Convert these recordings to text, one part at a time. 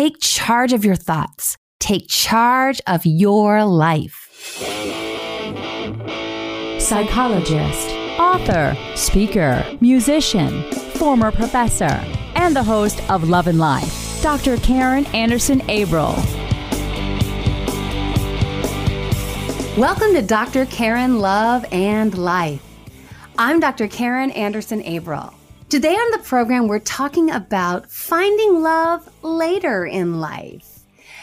Take charge of your thoughts. Take charge of your life. Psychologist, author, speaker, musician, former professor, and the host of Love and Life, Dr. Karen Anderson Averill. Welcome to Dr. Karen Love and Life. I'm Dr. Karen Anderson Averill. Today on the program, we're talking about finding love later in life.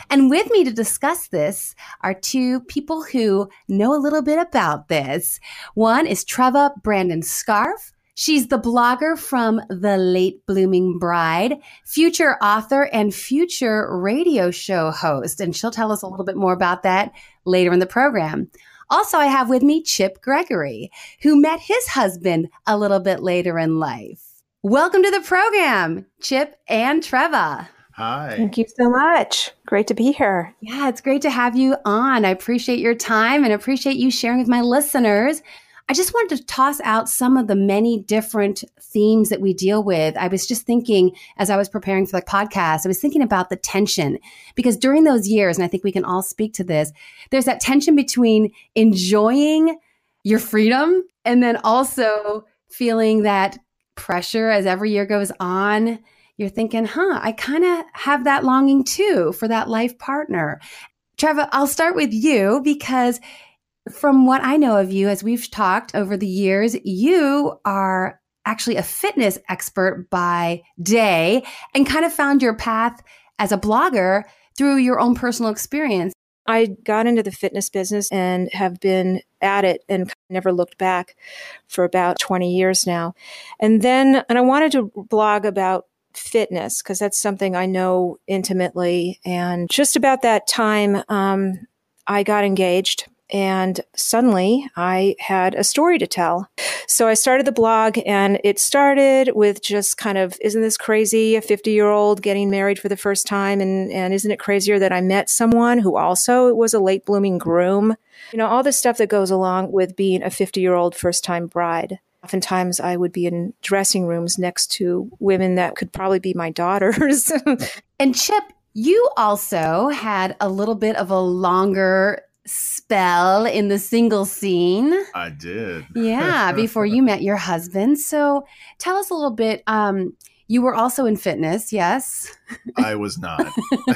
And with me to discuss this are two people who know a little bit about this. One is Treva Brandon Scharf. She's the blogger from The Late Blooming Bride, future author and future radio show host. And she'll tell us a little bit more about that later in the program. Also, I have with me Chip Gregory, who met his husband a little bit later in life. Welcome to the program, Chip and Treva. Hi. Thank you so much. Great to be here. Yeah, it's great to have you on. I appreciate your time and appreciate you sharing with my listeners. I just wanted to toss out some of the many different themes that we deal with. I was just thinking as I was preparing for the podcast, I was thinking about the tension because during those years, and I think we can all speak to this, there's that tension between enjoying your freedom and then also feeling that pressure as every year goes on. You're thinking, huh, I kind of have that longing too for that life partner. Treva, I'll start with you because from what I know of you, as we've talked over the years, you are actually a fitness expert by day and kind of found your path as a blogger through your own personal experience. I got into the fitness business and have been at it and never looked back for about 20 years now. And then, and I wanted to blog about fitness because that's something I know intimately. And just about that time, um, I got engaged and suddenly I had a story to tell. So I started the blog, and it started with just kind of, isn't this crazy? A 50 year old getting married for the first time. And, and isn't it crazier that I met someone who also was a late blooming groom? You know, all the stuff that goes along with being a 50 year old first time bride. Oftentimes, I would be in dressing rooms next to women that could probably be my daughters. and Chip, you also had a little bit of a longer spell in the single scene. I did. yeah, before you met your husband. So tell us a little bit. Um, you were also in fitness, yes? I was not.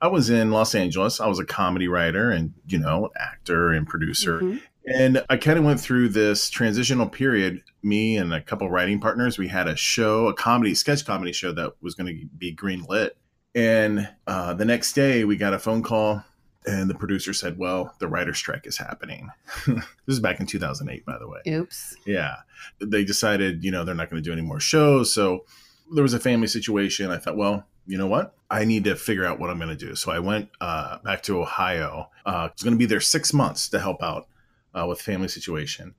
I was in Los Angeles. I was a comedy writer and, you know, actor and producer. Mm-hmm. And I kind of went through this transitional period. Me and a couple writing partners, we had a show, a comedy, sketch comedy show that was going to be green lit. And uh, the next day, we got a phone call and the producer said, "Well, the writer strike is happening." this is back in 2008, by the way. Oops. Yeah, they decided, you know, they're not going to do any more shows. So there was a family situation. I thought, well, you know what? I need to figure out what I'm going to do. So I went uh, back to Ohio. Uh, I was going to be there six months to help out uh, with family situation,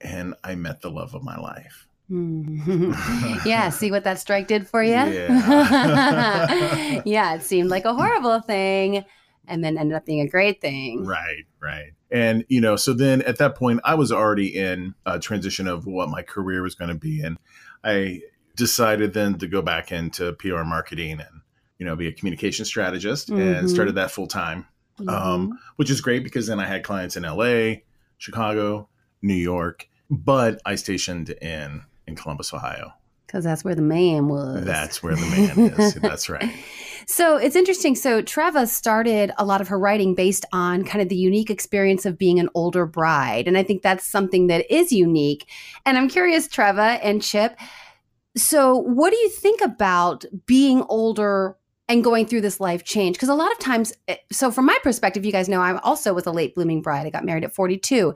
and I met the love of my life. yeah, see what that strike did for you? Yeah. yeah, it seemed like a horrible thing and then ended up being a great thing. Right, right. And, you know, so then at that point, I was already in a transition of what my career was going to be. And I decided then to go back into PR marketing and, you know, be a communication strategist mm-hmm. and started that full time, um, mm-hmm. um, which is great because then I had clients in LA, Chicago, New York, but I stationed in, in Columbus, Ohio. Because that's where the man was. That's where the man is. That's right. So it's interesting. So Treva started a lot of her writing based on kind of the unique experience of being an older bride. And I think that's something that is unique. And I'm curious, Treva and Chip. So, what do you think about being older and going through this life change because a lot of times eh, so from my perspective you guys know i also was a late blooming bride i got married at 42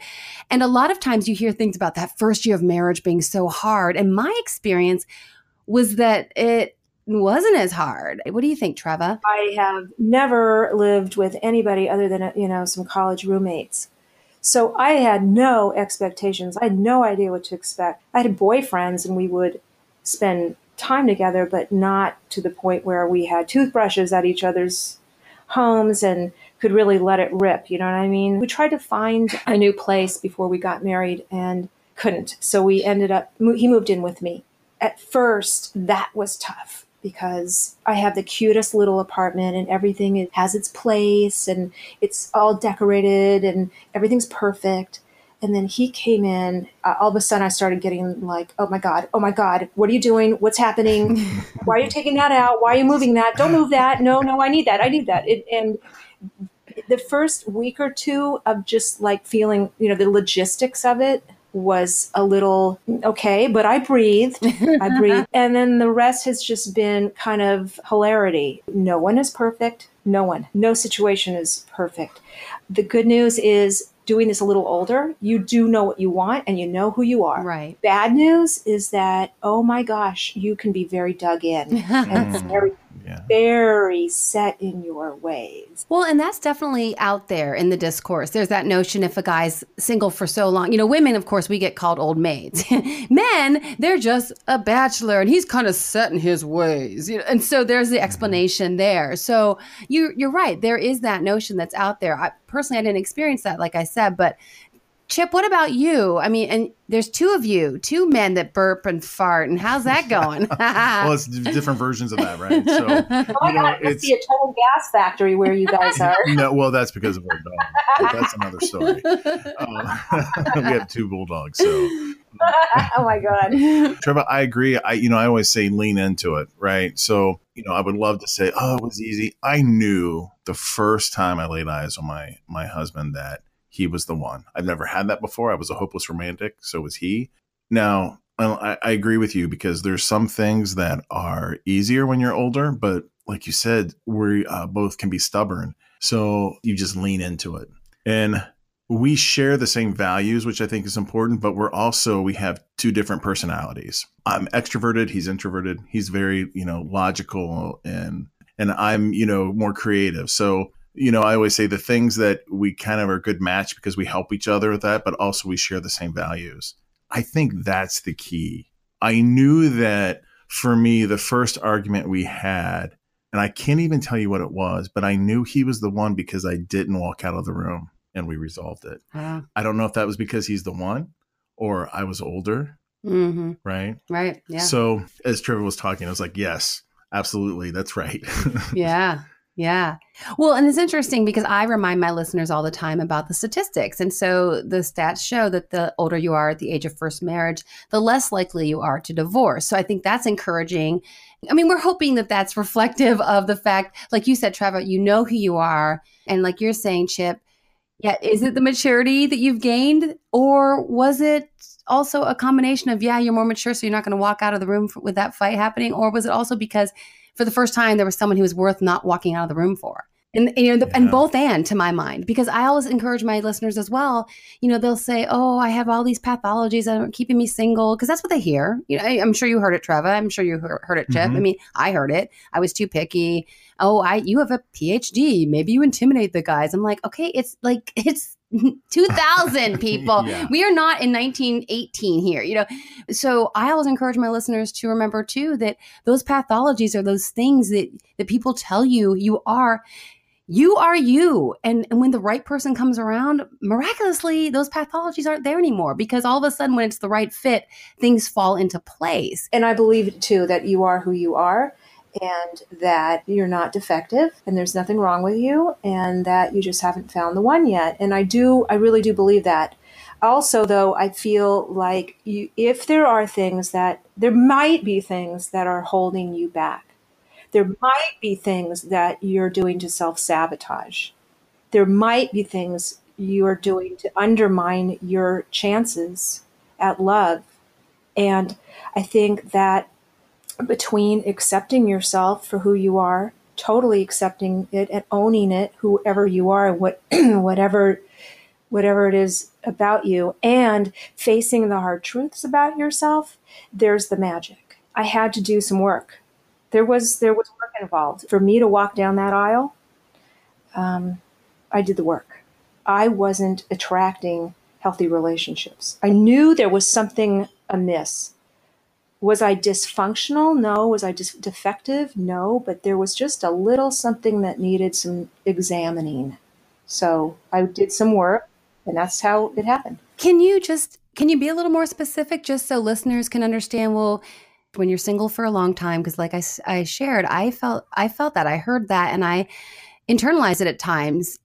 and a lot of times you hear things about that first year of marriage being so hard and my experience was that it wasn't as hard. What do you think, Treva? I have never lived with anybody other than you know some college roommates. So I had no expectations. I had no idea what to expect. I had boyfriends and we would spend time together, but not to the point where we had toothbrushes at each other's homes and could really let it rip. You know what I mean? We tried to find a new place before we got married and couldn't. So we ended up, he moved in with me. At first, that was tough because I have the cutest little apartment and everything has its place and it's all decorated and everything's perfect. And then he came in. Uh, all of a sudden, I started getting like, "Oh my god! Oh my god! What are you doing? What's happening? Why are you taking that out? Why are you moving that? Don't move that! No, no, I need that! I need that!" It, and the first week or two of just like feeling, you know, the logistics of it was a little okay, but I breathed. I breathed. And then the rest has just been kind of hilarity. No one is perfect. No one. No situation is perfect. The good news is doing this a little older, you do know what you want and you know who you are. Right. Bad news is that, oh my gosh, you can be very dug in and very yeah. very set in your ways. Well, and that's definitely out there in the discourse. There's that notion if a guy's single for so long, you know, women, of course, we get called old maids. Men, they're just a bachelor and he's kind of set in his ways. You know? And so there's the mm-hmm. explanation there. So you, you're right. There is that notion that's out there. I, personally, I didn't experience that, like I said, but Chip, what about you? I mean, and there's two of you, two men that burp and fart, and how's that going? well, it's different versions of that, right? So, oh my god, it must be a total gas factory where you guys are. no, well, that's because of our dog. that's another story. Uh, we have two bulldogs, so. oh my god, Treva, I agree. I, you know, I always say lean into it, right? So, you know, I would love to say, oh, it was easy. I knew the first time I laid eyes on my my husband that he was the one. I've never had that before. I was a hopeless romantic, so was he. Now, I, I agree with you because there's some things that are easier when you're older, but like you said, we uh, both can be stubborn. So you just lean into it. And we share the same values, which I think is important, but we're also, we have two different personalities. I'm extroverted. He's introverted. He's very, you know, logical and, and I'm, you know, more creative. So you know, I always say the things that we kind of are a good match because we help each other with that, but also we share the same values. I think that's the key. I knew that for me, the first argument we had, and I can't even tell you what it was, but I knew he was the one because I didn't walk out of the room and we resolved it. I don't know if that was because he's the one or I was older. Mm-hmm. Right. Right. Yeah. So as Treva was talking, I was like, yes, absolutely. That's right. yeah. Yeah. Well, and it's interesting because I remind my listeners all the time about the statistics. And so the stats show that the older you are at the age of first marriage, the less likely you are to divorce. So I think that's encouraging. I mean, we're hoping that that's reflective of the fact, like you said, Treva, you know who you are. And like you're saying, Chip, yeah, is it the maturity that you've gained? Or was it also a combination of, yeah, you're more mature, so you're not going to walk out of the room with that fight happening? Or was it also because for the first time there was someone who was worth not walking out of the room for. And you know the, yeah. and both and to my mind because i always encourage my listeners as well you know they'll say oh i have all these pathologies that are keeping me single because that's what they hear. You know I, am sure you heard it treva i'm sure you heard it chip. Mm-hmm. i mean i heard it. I was too picky. Oh i you have a phd maybe you intimidate the guys. I'm like okay it's like it's 2000 people. yeah. We are not in 1918 here, you know. So I always encourage my listeners to remember too that those pathologies are those things that that people tell you you are you are you. And, and when the right person comes around, miraculously, those pathologies aren't there anymore because all of a sudden, when it's the right fit, things fall into place. And I believe too that you are who you are and that you're not defective and there's nothing wrong with you and that you just haven't found the one yet. And I do, I really do believe that. Also, though, I feel like you, if there are things that, there might be things that are holding you back. There might be things that you're doing to self sabotage. There might be things you are doing to undermine your chances at love. And I think that between accepting yourself for who you are, totally accepting it and owning it, whoever you are, what whatever whatever it is about you, and facing the hard truths about yourself, there's the magic. I had to do some work. There was there was work involved for me to walk down that aisle. Um, I did the work. I wasn't attracting healthy relationships. I knew there was something amiss was I dysfunctional? No. Was I just defective? No. But there was just a little something that needed some examining. So I did some work, and that's how it happened. Can you just can you be a little more specific, just so listeners can understand? Well, when you're single for a long time because like I, I shared i felt i felt that i heard that and i internalized it at times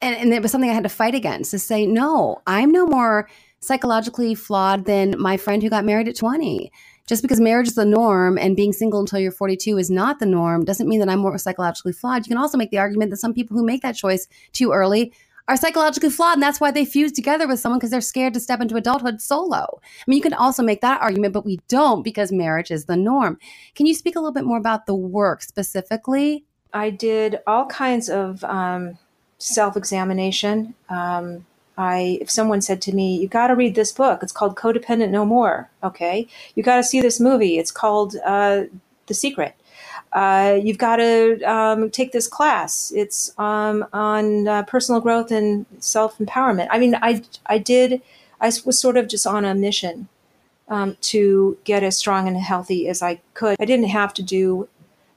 and, and it was something i had to fight against to say no i'm no more psychologically flawed than my friend who got married at 20 just because marriage is the norm and being single until you're 42 is not the norm doesn't mean that i'm more psychologically flawed. You can also make the argument that some people who make that choice too early are psychologically flawed and that's why they fuse together with someone because they're scared to step into adulthood solo. I mean you can also make that argument but we don't because marriage is the norm. Can you speak a little bit more about the work specifically? I did all kinds of um, self-examination um, I, if someone said to me, "You got to read this book. It's called Codependent No More." Okay, you got to see this movie. It's called uh, The Secret uh, you've got to um, take this class. It's um, on uh, personal growth and self empowerment. I mean, I I did. I was sort of just on a mission um, to get as strong and healthy as I could. I didn't have to do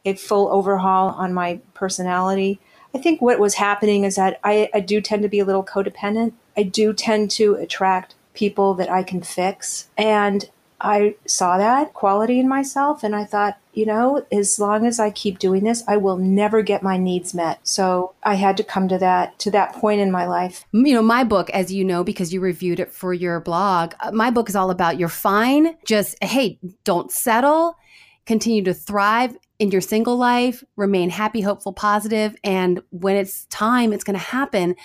a full overhaul on my personality. I think what was happening is that I, I do tend to be a little codependent. I do tend to attract people that I can fix. And I saw that quality in myself and I thought, you know, as long as I keep doing this, I will never get my needs met. So I had to come to that to that point in my life. You know, my book, as you know, because you reviewed it for your blog, uh, my book is all about you're fine. Just hey, don't settle. Continue to thrive in your single life, remain happy, hopeful, positive, and when it's time, it's going to happen.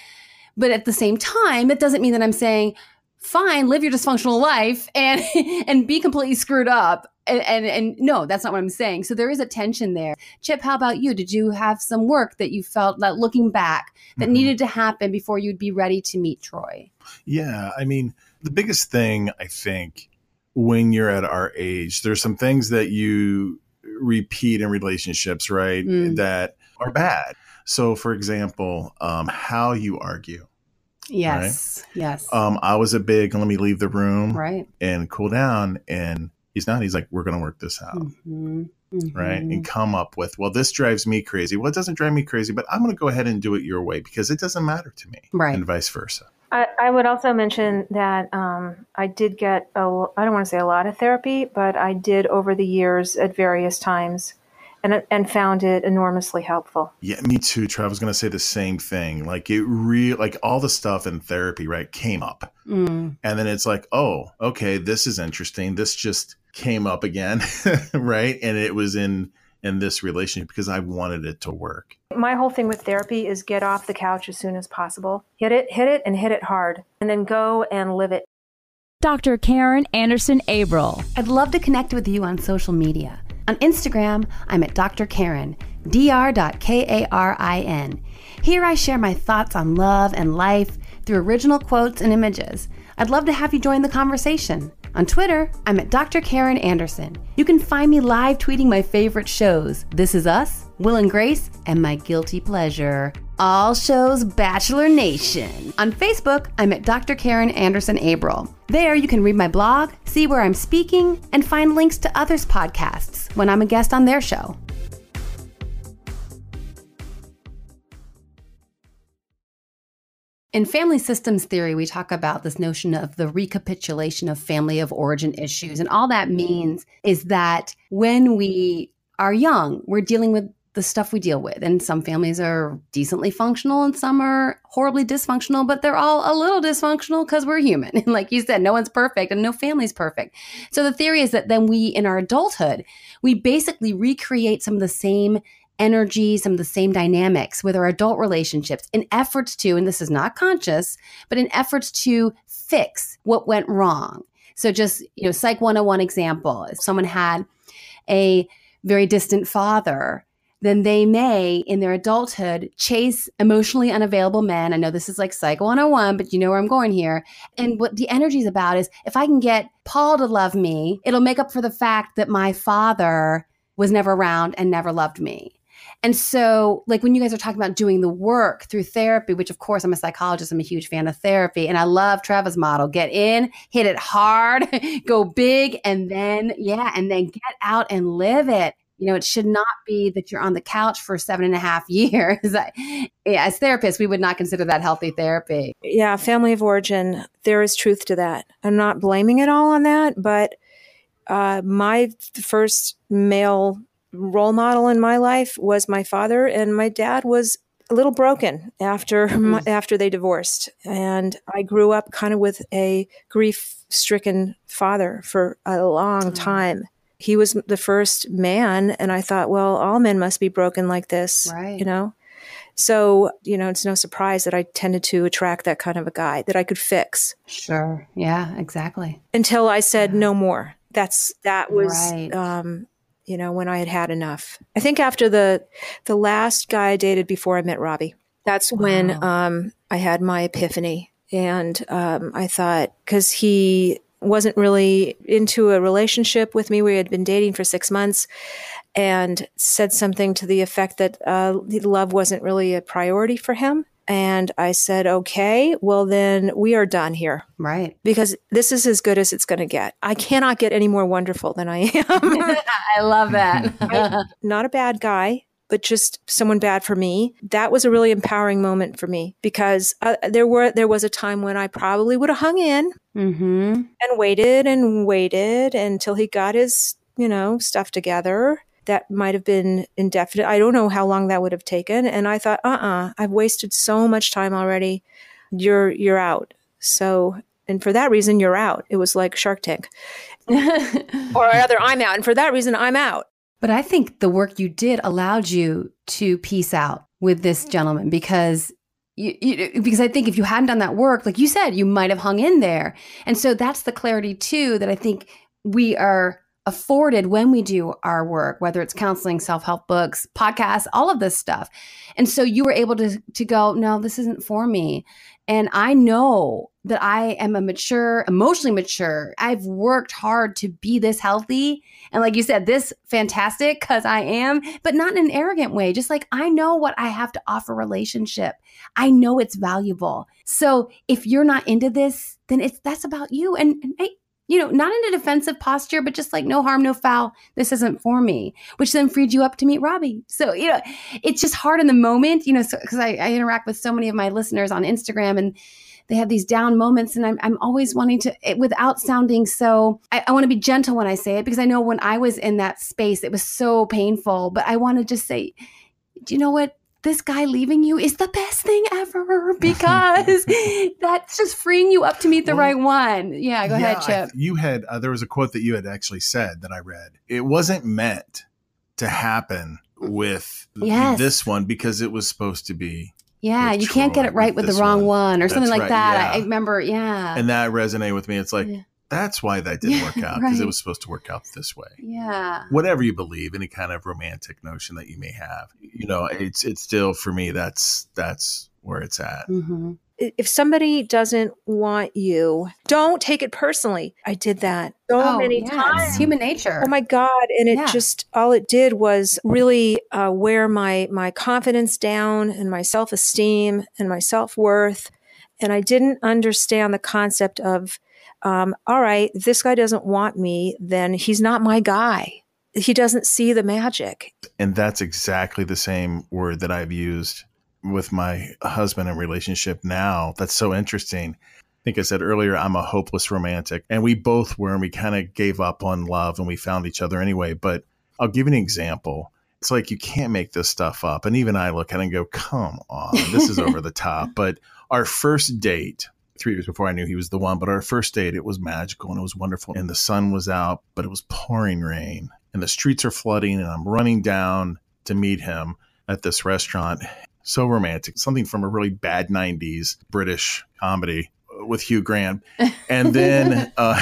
But at the same time, it doesn't mean that I'm saying, fine, live your dysfunctional life and and be completely screwed up. And, and, and no, that's not what I'm saying. So there is a tension there. Chip, how about you? Did you have some work that you felt that looking back that mm-hmm. needed to happen before you'd be ready to meet Troy? Yeah, I mean, the biggest thing I think when you're at our age, there's some things that you repeat in relationships, right? Mm. That are bad. So, for example, um, how you argue Yes. Right? Yes. Um, I was a big let me leave the room right and cool down. And he's not. He's like, we're gonna work this out. Mm-hmm. Mm-hmm. Right. And come up with, well, this drives me crazy. Well, it doesn't drive me crazy, but I'm gonna go ahead and do it your way because it doesn't matter to me. Right. And vice versa. I, I would also mention that um, I did get a, I don't want to say a lot of therapy, but I did over the years at various times and and found it enormously helpful. Yeah, me too. Trav was going to say the same thing. Like it real like all the stuff in therapy, right, came up, mm. and then it's like, oh, okay, this is interesting. This just came up again, right, and it was in in this relationship because I wanted it to work. My whole thing with therapy is get off the couch as soon as possible. Hit it, hit it, and hit it hard, and then go and live it. Dr. Karen Anderson Abril. I'd love to connect with you on social media. On Instagram, I'm at Dr. Karin, dr.karin. Here I share my thoughts on love and life through original quotes and images. I'd love to have you join the conversation. On Twitter, I'm at Dr. Karen Anderson. You can find me live tweeting my favorite shows This Is Us, Will and Grace, and My Guilty Pleasure. All shows Bachelor Nation. On Facebook, I'm at Dr. Karen Anderson Abril. There, you can read my blog, see where I'm speaking, and find links to others' podcasts when I'm a guest on their show. In family systems theory, we talk about this notion of the recapitulation of family of origin issues. And all that means is that when we are young, we're dealing with the stuff we deal with. And some families are decently functional and some are horribly dysfunctional, but they're all a little dysfunctional because we're human. And like you said, no one's perfect and no family's perfect. So the theory is that then we, in our adulthood, we basically recreate some of the same energy, some of the same dynamics with our adult relationships in efforts to, and this is not conscious, but in efforts to fix what went wrong. So just, you know, Psych 101 example, if someone had a very distant father, then they may, in their adulthood, chase emotionally unavailable men. I know this is like Psych 101, but you know where I'm going here. And what the energy is about is if I can get Paul to love me, it'll make up for the fact that my father was never around and never loved me. And so, like when you guys are talking about doing the work through therapy, which of course I'm a psychologist, I'm a huge fan of therapy, and I love Treva's model get in, hit it hard, go big, and then, yeah, and then get out and live it. You know, it should not be that you're on the couch for seven and a half years. As therapists, we would not consider that healthy therapy. Yeah, family of origin, there is truth to that. I'm not blaming it all on that, but uh, my first male role model in my life was my father, and my dad was a little broken after my, mm-hmm. after they divorced, and I grew up kind of with a grief stricken father for a long mm-hmm. time. He was the first man, and I thought, well, all men must be broken like this, right. you know. So, you know, it's no surprise that I tended to attract that kind of a guy that I could fix. Sure. Yeah, exactly. Until I said yeah. no more. That's that was right. um, you know, when I had had enough. I think after the the last guy I dated before I met Robbie, that's wow. when um, I had my epiphany, and um, I thought because he wasn't really into a relationship with me, we had been dating for six months, and said something to the effect that uh, love wasn't really a priority for him. And I said, okay, well, then we are done here. Right. Because this is as good as it's going to get. I cannot get any more wonderful than I am. I love that. I, not a bad guy, but just someone bad for me. That was a really empowering moment for me because uh, there were there was a time when I probably would have hung in mm-hmm. and waited and waited until he got his you know stuff together that might have been indefinite. I don't know how long that would have taken. And I thought, uh uh-uh, uh, i have wasted so much time already. You're you're out. So and for that reason you're out. It was like Shark Tank. or rather I'm out. And for that reason I'm out. But I think the work you did allowed you to peace out with this gentleman because you, you, because I think if you hadn't done that work, like you said, you might have hung in there. And so that's the clarity too that I think we are afforded when we do our work, whether it's counseling, self-help books, podcasts, all of this stuff. And so you were able to to go, no, this isn't for me. And I know that I am a mature, emotionally mature. I've worked hard to be this healthy. And like you said, this fantastic because I am, but not in an arrogant way. Just like I know what I have to offer relationship. I know it's valuable. So if you're not into this, then it's that's about you. And, and hey, you know, not in a defensive posture, but just like no harm, no foul. This isn't for me, which then freed you up to meet Robbie. So, you know, it's just hard in the moment, you know, because so, I, I, interact with so many of my listeners on Instagram and they have these down moments. And I'm, I'm always wanting to, it, without sounding so, I, I want to be gentle when I say it because I know when I was in that space, it was so painful. But I want to just say, do you know what? This guy leaving you is the best thing ever because that's just freeing you up to meet the well, right one. Yeah, go yeah, ahead, Chip. You had, uh, there was a quote that you had actually said that I read. It wasn't meant to happen with yes. this one because it was supposed to be. Yeah, you Troy, can't get it right with, with the wrong one, one or that's something like right, that. Yeah. I, I, remember, yeah. And that resonated with me. It's like, yeah that's why that didn't work out because right. it was supposed to work out this way. Yeah. Whatever you believe, any kind of romantic notion that you may have, you know, it's it's still for me. That's that's where it's at. Mm-hmm. If somebody doesn't want you, don't take it personally. I did that so oh, many yeah, times. Human nature. Oh my god! And it yeah. just all it did was really uh, wear my my confidence down and my self esteem and my self worth. And I didn't understand the concept of um, all right, this guy doesn't want me, then he's not my guy. He doesn't see the magic. And that's exactly the same word that I've used with my husband and relationship now. That's so interesting. I think I said earlier, I'm a hopeless romantic. And we both were, and we kind of gave up on love and we found each other anyway. But I'll give you an example. It's like you can't make this stuff up. And even I look at it and go, come on, this is over the top. But our first date, three years before I knew he was the one. But our first date, it was magical and it was wonderful. And the sun was out, but it was pouring rain and the streets are flooding. And I'm running down to meet him at this restaurant. So romantic, something from a really bad 90s British comedy with Hugh Grant. And then uh,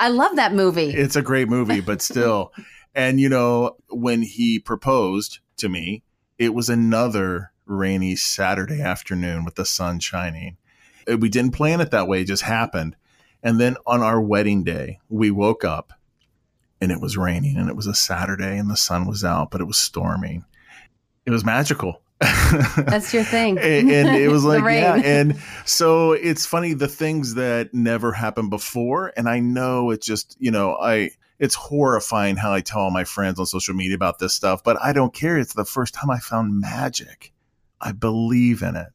I love that movie. It's a great movie, but still. and, you know, when he proposed to me, it was another rainy Saturday afternoon with the sun shining. Uh, we didn't plan it that way; it just happened. And then on our wedding day, we woke up and it was raining, and it was a Saturday, and the sun was out, but it was storming. It was magical. That's your thing. and, and, it was like, yeah. And so it's funny the things that never happened before. And I know it's just, you know, I, it's horrifying how I tell all my friends on social media about this stuff, but I don't care. It's the first time I found magic. I believe in it.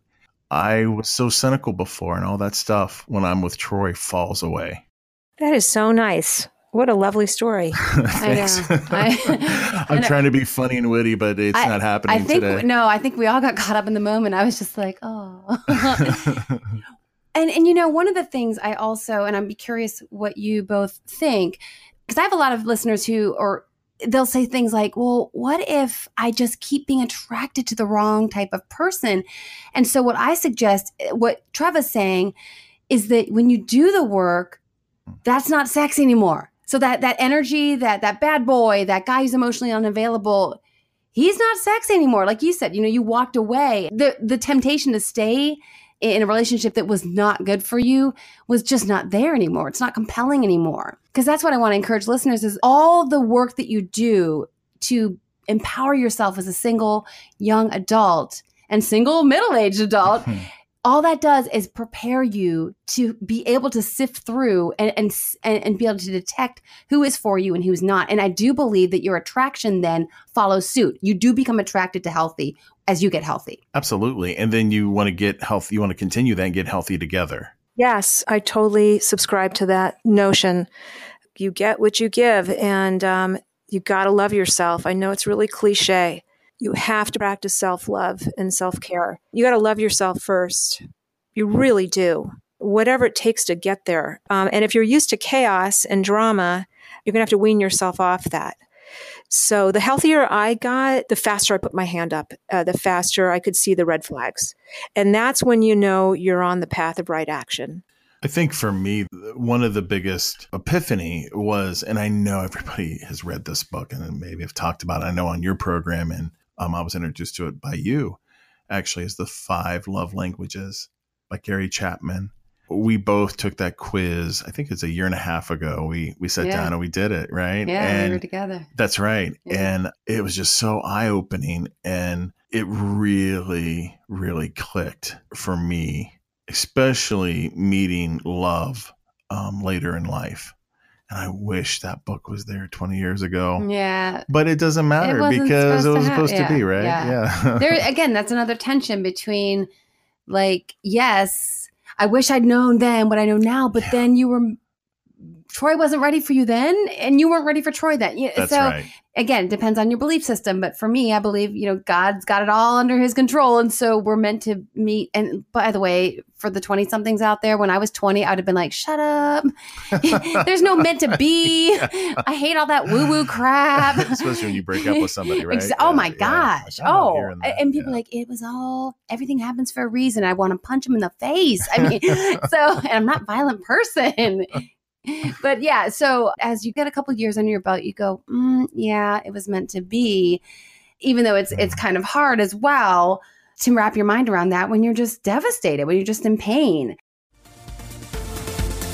I was so cynical before, and all that stuff when I'm with Troy falls away. That is so nice. What a lovely story. I know. I, I'm trying to be funny and witty, but it's I- not happening I think today. no, I think we all got caught up in the moment. I was just like, oh. and and you know, one of the things I also and I'm curious what you both think because I have a lot of listeners who or they'll say things like, "Well, what if I just keep being attracted to the wrong type of person?" And so what I suggest eh, what Treva's saying is that when you do the work, hmm. that's not sex anymore. So that that energy, that that bad boy, that guy who's emotionally unavailable, he's not sex anymore. Like you said, you know, you walked away. The the temptation to stay in a relationship that was not good for you was just not there anymore. It's not compelling anymore. Because that's what I want to encourage listeners is all the work that you do to empower yourself as a single young adult and single middle-aged adult hmm. all that does is prepare you to be able to sift through and, and and and be able to detect who is for you and who's not. And I do believe that your attraction then follows suit. You do become attracted to healthy as you get healthy. Absolutely. And then you want to get healthy, you want to continue that and get healthy together. Yes, I totally subscribe to that notion. You get what you give, and um, you got to love yourself. I know it's really cliche. You have to practice self love and self care. You got to love yourself first. You really do. Whatever it takes to get there. Um, and if you're used to chaos and drama, you're going to have to wean yourself off that. So the healthier I got, the faster I put my hand up, uh, the faster I could see the red flags. And that's when you know you're on the path of right action. I think for me, one of the biggest epiphany was, and I know everybody has read this book and maybe have talked about it. I know on your program, and um, I was introduced to it by you, actually, is The Five Love Languages by Gary Chapman. We both took that quiz. I think it's a year and a half ago. We we sat Yeah. down and we did it, right? Yeah, and we were together. That's right. Yeah. And it was just so eye opening. And it really, really clicked for me, especially meeting love um, later in life. And I wish that book was there 20 years ago. Yeah. But it doesn't matter wasn't because it was to supposed to be, yeah, right? yeah. there again, that's another tension between like, yes, I wish I'd known then what I know now, but then you were Troy wasn't ready for you then, and you weren't ready for Troy then. That's so right. again, it depends on your belief system. But for me, I believe, you know, God's got it all under his control. And so we're meant to meet. And by the way, for the 20 somethings out there, when I was 20, I would have been like, shut up. There's no meant to be. I hate all that woo woo crap. Especially when you break up with somebody, right? Ex- oh my yeah. gosh. Like, oh, and people Yeah. like, it was all, everything happens for a reason. I want to punch him in the face. I mean, so, and I'm not a violent person. But yeah, so as you get a couple years under your belt, you go, mm, yeah, it was meant to be. Even though it's it's kind of hard as well to wrap your mind around that when you're just devastated, when you're just in pain.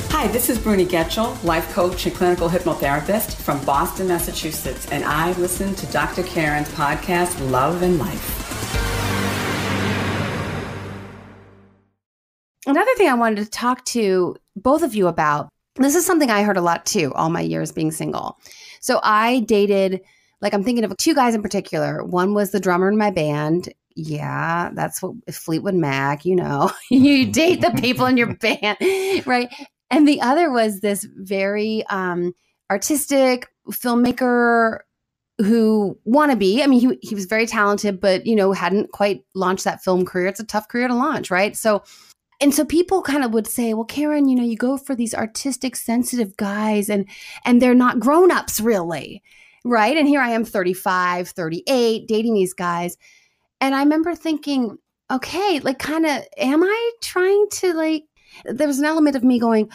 Hi, this is Bruni Getchell, life coach and clinical hypnotherapist from Boston, Massachusetts, and I listen to Dr. Karen's podcast, Love and Life. Another thing I wanted to talk to both of you about this is something I heard a lot too, all my years being single. So I dated, like, I'm thinking of two guys in particular. One was the drummer in my band. Yeah, that's what Fleetwood Mac, you know, you date the people in your band, right? And the other was this very um, artistic filmmaker who wannabe. I mean, he, he was very talented, but, you know, hadn't quite launched that film career. It's a tough career to launch, right? So, and so people kind of would say well karen you know you go for these artistic sensitive guys and and they're not grown-ups really right? And here i am 35 38 dating these guys. And i remember thinking okay like kind of am i trying to like there was an element of me going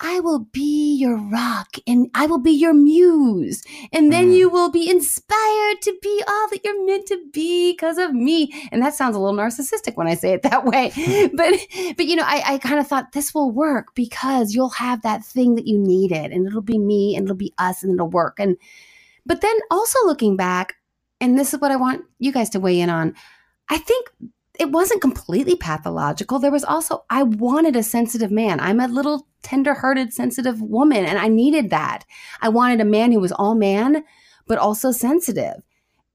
I will be your rock and I will be your muse. And then Mm. you will be inspired to be all that you're meant to be because of me. And that sounds a little narcissistic when I say it that way. but but you know, I, I kind of thought this will work because you'll have that thing that you needed and it'll be me and it'll be us and it'll work. And but then also looking back, and this is what I want you guys to weigh in on. I think it wasn't completely pathological. There was also, I wanted a sensitive man. I'm a little tender hearted, sensitive woman, and I needed that. I wanted a man who was all man, but also sensitive.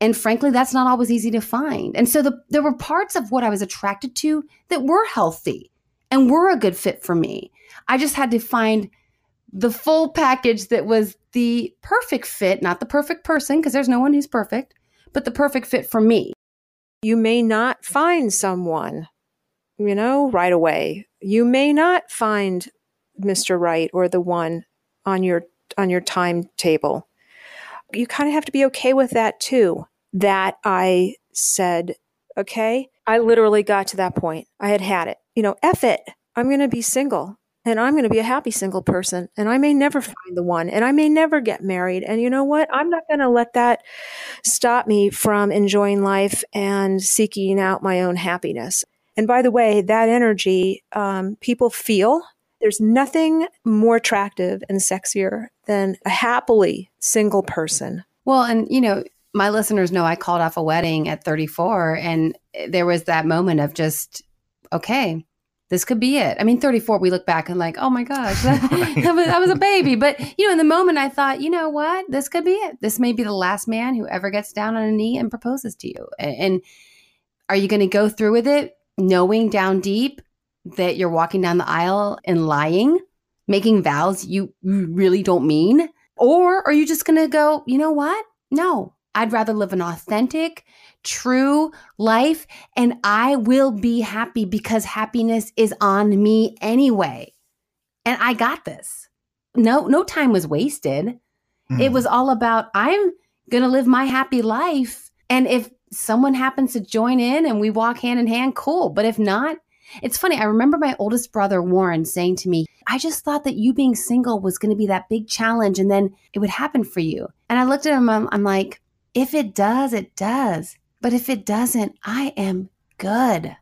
And frankly, that's not always easy to find. And so the, there were parts of what I was attracted to that were healthy and were a good fit for me. I just had to find the full package that was the perfect fit, not the perfect person, because there's no one who's perfect, but the perfect fit for me. You may not find someone, you know, right away. You may not find Mr. Right or the one on your on your timetable. You kind of have to be okay with that too. That I said, okay, I literally got to that point. I had had it. You know, F it. I'm going to be single and I'm going to be a happy single person and I may never find the one and I may never get married. And you know what? I'm not going to let that stop me from enjoying life and seeking out my own happiness. And by the way, that energy um, people feel. There's nothing more attractive and sexier than a happily single person. Well, and you know, my listeners know I called off a wedding at 34 and there was that moment of just, okay, this could be it. I mean, 34, we look back and like, oh my gosh, that, that, was, that was a baby. But, you know, in the moment, I thought, you know what? This could be it. This may be the last man who ever gets down on a knee and proposes to you. And, and are you going to go through with it knowing down deep that you're walking down the aisle and lying, making vows you really don't mean? Or are you just going to go, you know what? No, I'd rather live an authentic, true life and I will be happy because happiness is on me anyway. And I got this. No no time was wasted. Mm. It was all about I'm going to live my happy life and if someone happens to join in and we walk hand in hand cool, but if not, it's funny. I remember my oldest brother Warren saying to me, I just thought that you being single was going to be that big challenge and then it would happen for you. And I looked at him, I'm, I'm like, if it does, it does. But if it doesn't, I am good.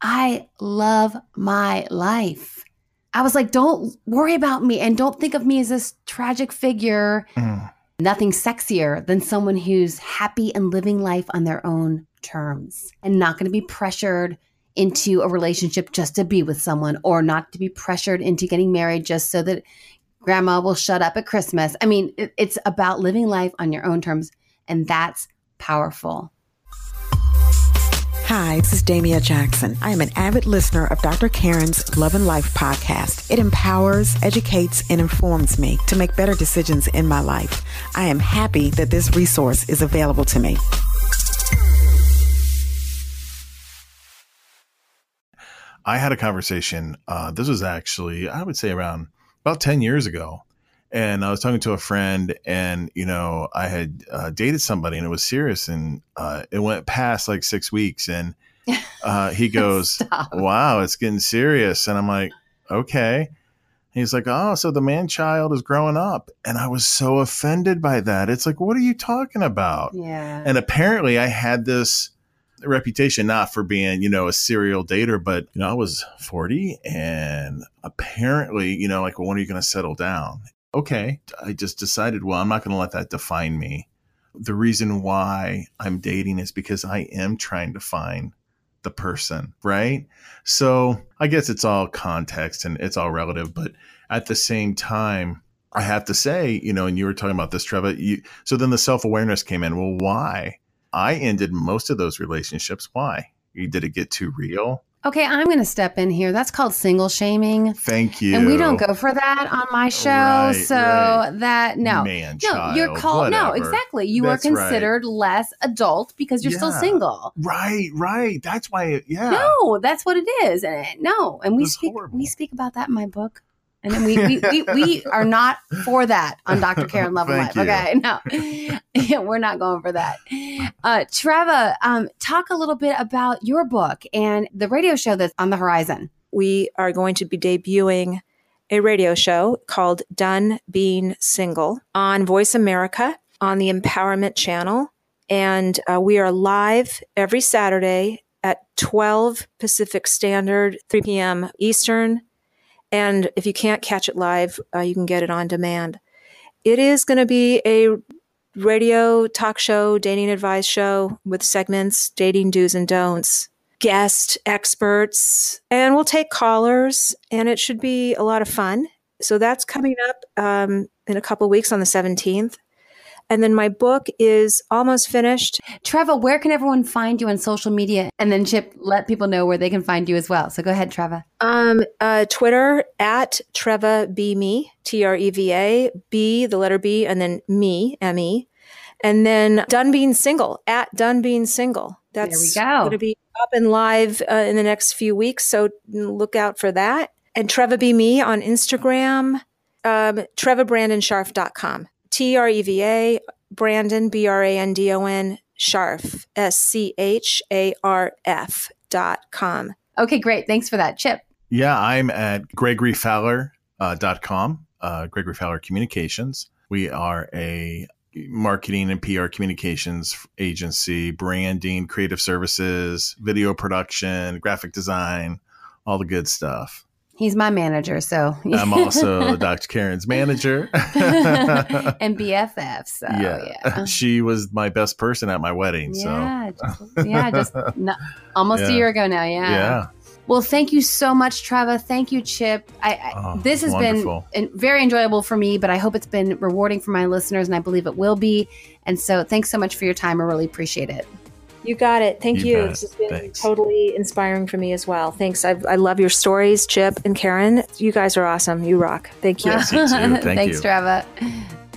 I love my life. I was like, don't worry about me and don't think of me as this tragic figure. Mm. Nothing sexier than someone who's happy and living life on their own terms and not going to be pressured into a relationship just to be with someone or not to be pressured into getting married just so that grandma will shut up at Christmas. I mean, it, it's about living life on your own terms, and that's powerful. Hi, this is Damia Jackson. I am an avid listener of Dr. Karen's Love and Life podcast. It empowers, educates, and informs me to make better decisions in my life. I am happy that this resource is available to me. I had a conversation. Uh, this was actually, I would say, around about 10 years ago and I was talking to a friend, and you know, I had uh, dated somebody, and it was serious, and uh, it went past like six weeks, and uh, he goes, "Wow, it's getting serious," and I'm like, "Okay." He's like, "Oh, so the man child is growing up," and I was so offended by that. It's like, what are you talking about? Yeah. And apparently, I had this reputation not for being, you know, a serial dater, but you know, I was 40 and apparently, you know, like, well, when are you going to settle down? okay, I just decided, well, I'm not going to let that define me. The reason why I'm dating is because I am trying to find the person, right? So I guess it's all context and it's all relative, but at the same time, I have to say, you know, and you were talking about this, Treva. You, so then the self awareness came in. Well, why? I ended most of those relationships. Why? Did it get too real? Okay, I'm going to step in here. That's called single shaming. Thank you. And we don't go for that on my show. Right, so right. that no, Man, no, child, you're called whatever. no, exactly. You That's are considered right. less adult because you're yeah. still single. Right, right. That's why. It, yeah. No, that's what it is. And no, and we speak horrible. we speak about that in my book. And we, we, we, we, are not for that on Dr. Karen Love and Life. You. Okay. No, yeah, we're not going for that. Uh, Treva, um, talk a little bit about your book and the radio show that's on the horizon. We are going to be debuting a radio show called Done Being Single on Voice America on the Empowerment Channel. And uh, we are live every Saturday at 12 Pacific Standard, 3 p.m. Eastern, and if you can't catch it live, uh, you can get it on demand. It is going to be a radio talk show, dating advice show with segments, dating do's and don'ts, guest experts, and we'll take callers, and it should be a lot of fun. So that's coming up um, in a couple weeks on the 17th. And then my book is almost finished. Treva, where can everyone find you on social media? And then Chip, let people know where they can find you as well. So go ahead, Treva. Um, uh, Twitter at Treva B Me, T R E V A, B, the letter B, and then me, M E. And then Done Being Single at Done Being Single. That's there we go. going to be up and live uh, in the next few weeks. So look out for that. And Treva Be Me on Instagram, um, TrevaBrandonScharf.com. T R E V A, Brandon, B R A N D O N, Scharf, S C H A R F dot com. Okay, great. Thanks for that, Chip. Yeah, I'm at gregoryfowler.com, uh, dot com, uh, Gregory Fowler Communications. We are a marketing and PR communications agency, branding, creative services, video production, graphic design, all the good stuff. He's my manager, so I'm also Dr. Karen's manager and BFF. So yeah. yeah. she was my best person at my wedding. Yeah, so just, yeah, just not, almost Yeah. a year ago now. Yeah. yeah, Well, thank you so much, Treva. Thank you, Chip. I, I Oh, this has wonderful. been very enjoyable for me, but I hope it's been rewarding for my listeners, and I believe it will be. And so, thanks so much for your time. I really appreciate it. You got it. Thank You you. This has been Thanks. totally inspiring for me as well. Thanks. I, I love your stories, Chip and Karen. You guys are awesome. You rock. Thank you. Yes, you too. Thank Thanks, you. Treva.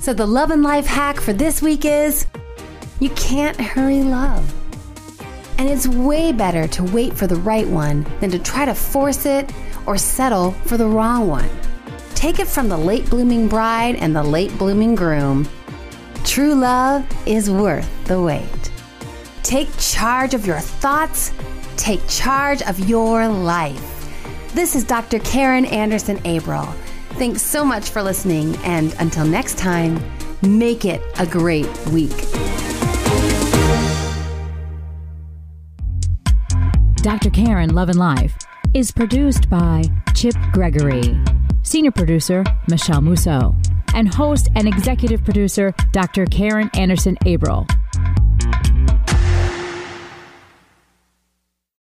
So, the love and life hack for this week is you can't hurry love. And it's way better to wait for the right one than to try to force it or settle for the wrong one. Take it from the late blooming bride and the late blooming groom. True love is worth the wait. Take charge of your thoughts, take charge of your life. This is Dr. Karen Anderson Abril. Thanks so much for listening, and until next time, make it a great week. Dr. Karen Love and Life is produced by Chip Gregory, senior producer Michelle Musso, and host and executive producer Dr. Karen Anderson Abril.